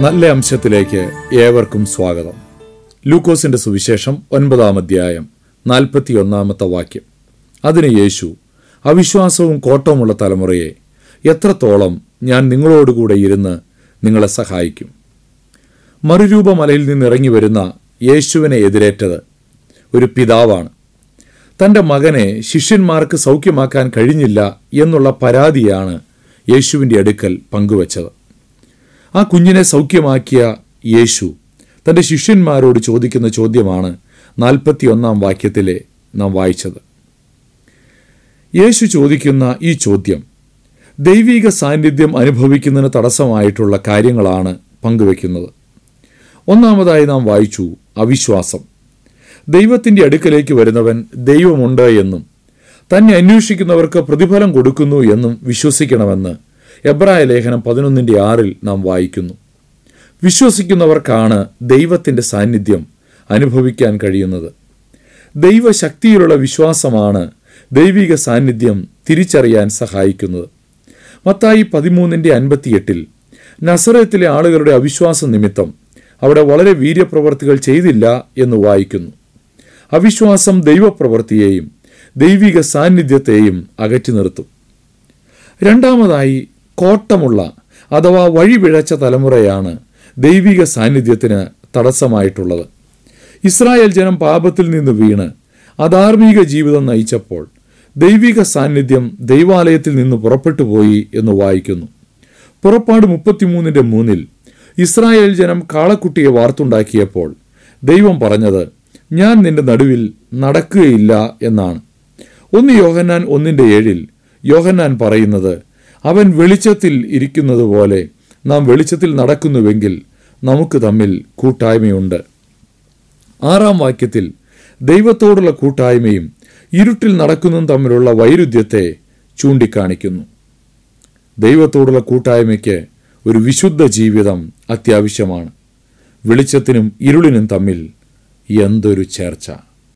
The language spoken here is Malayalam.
നല്ല അംശത്തിലേക്ക് ഏവർക്കും സ്വാഗതം. ലൂക്കോസിന്റെ സുവിശേഷം ഒൻപതാം അധ്യായം നാൽപ്പത്തിയൊന്നാമത്തെ വാക്യം. അതിന് യേശു അവിശ്വാസവും കോട്ടവുമുള്ള തലമുറയെ എത്രത്തോളം ഞാൻ നിങ്ങളോടുകൂടെ ഇരുന്ന് നിങ്ങളെ സഹായിക്കും? മറുരൂപമലയിൽ നിന്നിറങ്ങി വരുന്ന യേശുവിനെ എതിരേറ്റത് ഒരു പിതാവാണ്. തന്റെ മകനെ ശിഷ്യന്മാർക്ക് സൗഖ്യമാക്കാൻ കഴിഞ്ഞില്ല എന്നുള്ള പരാതിയാണ് യേശുവിന്റെ അടുക്കൽ പങ്കുവച്ചത്. ആ കുഞ്ഞിനെ സൗഖ്യമാക്കിയ യേശു തന്റെ ശിഷ്യന്മാരോട് ചോദിക്കുന്ന ചോദ്യമാണ് നാൽപ്പത്തിയൊന്നാം വാക്യത്തിലെ നാം വായിച്ചത്. യേശു ചോദിക്കുന്ന ഈ ചോദ്യം ദൈവിക സാന്നിധ്യം അനുഭവിക്കുന്നതിന് തടസ്സമായിട്ടുള്ള കാര്യങ്ങളാണ് പങ്കുവെക്കുന്നത്. ഒന്നാമതായി നാം വായിച്ചു അവിശ്വാസം. ദൈവത്തിന്റെ അടുക്കലേക്ക് വരുന്നവൻ ദൈവമുണ്ട് എന്നും തന്നെ അന്വേഷിക്കുന്നവർക്ക് പ്രതിഫലം കൊടുക്കുന്നു എന്നും വിശ്വസിക്കണമെന്ന് എബ്രായ ലേഖനം പതിനൊന്നിന്റെ ആറിൽ നാം വായിക്കുന്നു. വിശ്വസിക്കുന്നവർക്കാണ് ദൈവത്തിന്റെ സാന്നിധ്യം അനുഭവിക്കാൻ കഴിയുന്നത്. ദൈവശക്തിയിലുള്ള വിശ്വാസമാണ് ദൈവിക സാന്നിധ്യം തിരിച്ചറിയാൻ സഹായിക്കുന്നത്. മത്തായി പതിമൂന്നിന്റെ അൻപത്തിയെട്ടിൽ നസറത്തിലെ ആളുകളുടെ അവിശ്വാസ നിമിത്തം അവിടെ വളരെ വീര്യപ്രവർത്തികൾ ചെയ്തില്ല എന്ന് വായിക്കുന്നു. അവിശ്വാസം ദൈവപ്രവൃത്തിയെയും ദൈവിക സാന്നിധ്യത്തെയും അകറ്റി നിർത്തും. രണ്ടാമതായി കോട്ടമുള്ള അഥവാ വഴിപിഴച്ച തലമുറയാണ് ദൈവിക സാന്നിധ്യത്തിന് തടസ്സമായിട്ടുള്ളത്. ഇസ്രായേൽ ജനം പാപത്തിൽ നിന്ന് വീണ് അധാർമിക ജീവിതം നയിച്ചപ്പോൾ ദൈവിക സാന്നിധ്യം ദൈവാലയത്തിൽ നിന്ന് പുറപ്പെട്ടു പോയി എന്ന് വായിക്കുന്നു. പുറപ്പാട് മുപ്പത്തിമൂന്നിന്റെ മൂന്നിൽ ഇസ്രായേൽ ജനം കാളക്കുട്ടിയെ വാർത്തുണ്ടാക്കിയപ്പോൾ ദൈവം പറഞ്ഞത് ഞാൻ നിന്റെ നടുവിൽ നടക്കുകയില്ല എന്നാണ്. ഒന്ന് യോഹന്നാൻ ഒന്നിന്റെ ഏഴിൽ യോഹന്നാൻ പറയുന്നത് അവൻ വെളിച്ചത്തിൽ ഇരിക്കുന്നത് പോലെ നാം വെളിച്ചത്തിൽ നടക്കുന്നുവെങ്കിൽ നമുക്ക് തമ്മിൽ കൂട്ടായ്മയുണ്ട്. ആറാം വാക്യത്തിൽ ദൈവത്തോടുള്ള കൂട്ടായ്മയും ഇരുട്ടിൽ നടക്കുന്നതും തമ്മിലുള്ള വൈരുദ്ധ്യത്തെ ചൂണ്ടിക്കാണിക്കുന്നു. ദൈവത്തോടുള്ള കൂട്ടായ്മയ്ക്ക് ഒരു വിശുദ്ധ ജീവിതം അത്യാവശ്യമാണ്. വെളിച്ചത്തിനും ഇരുളിനും തമ്മിൽ എന്തൊരു ചേർച്ച.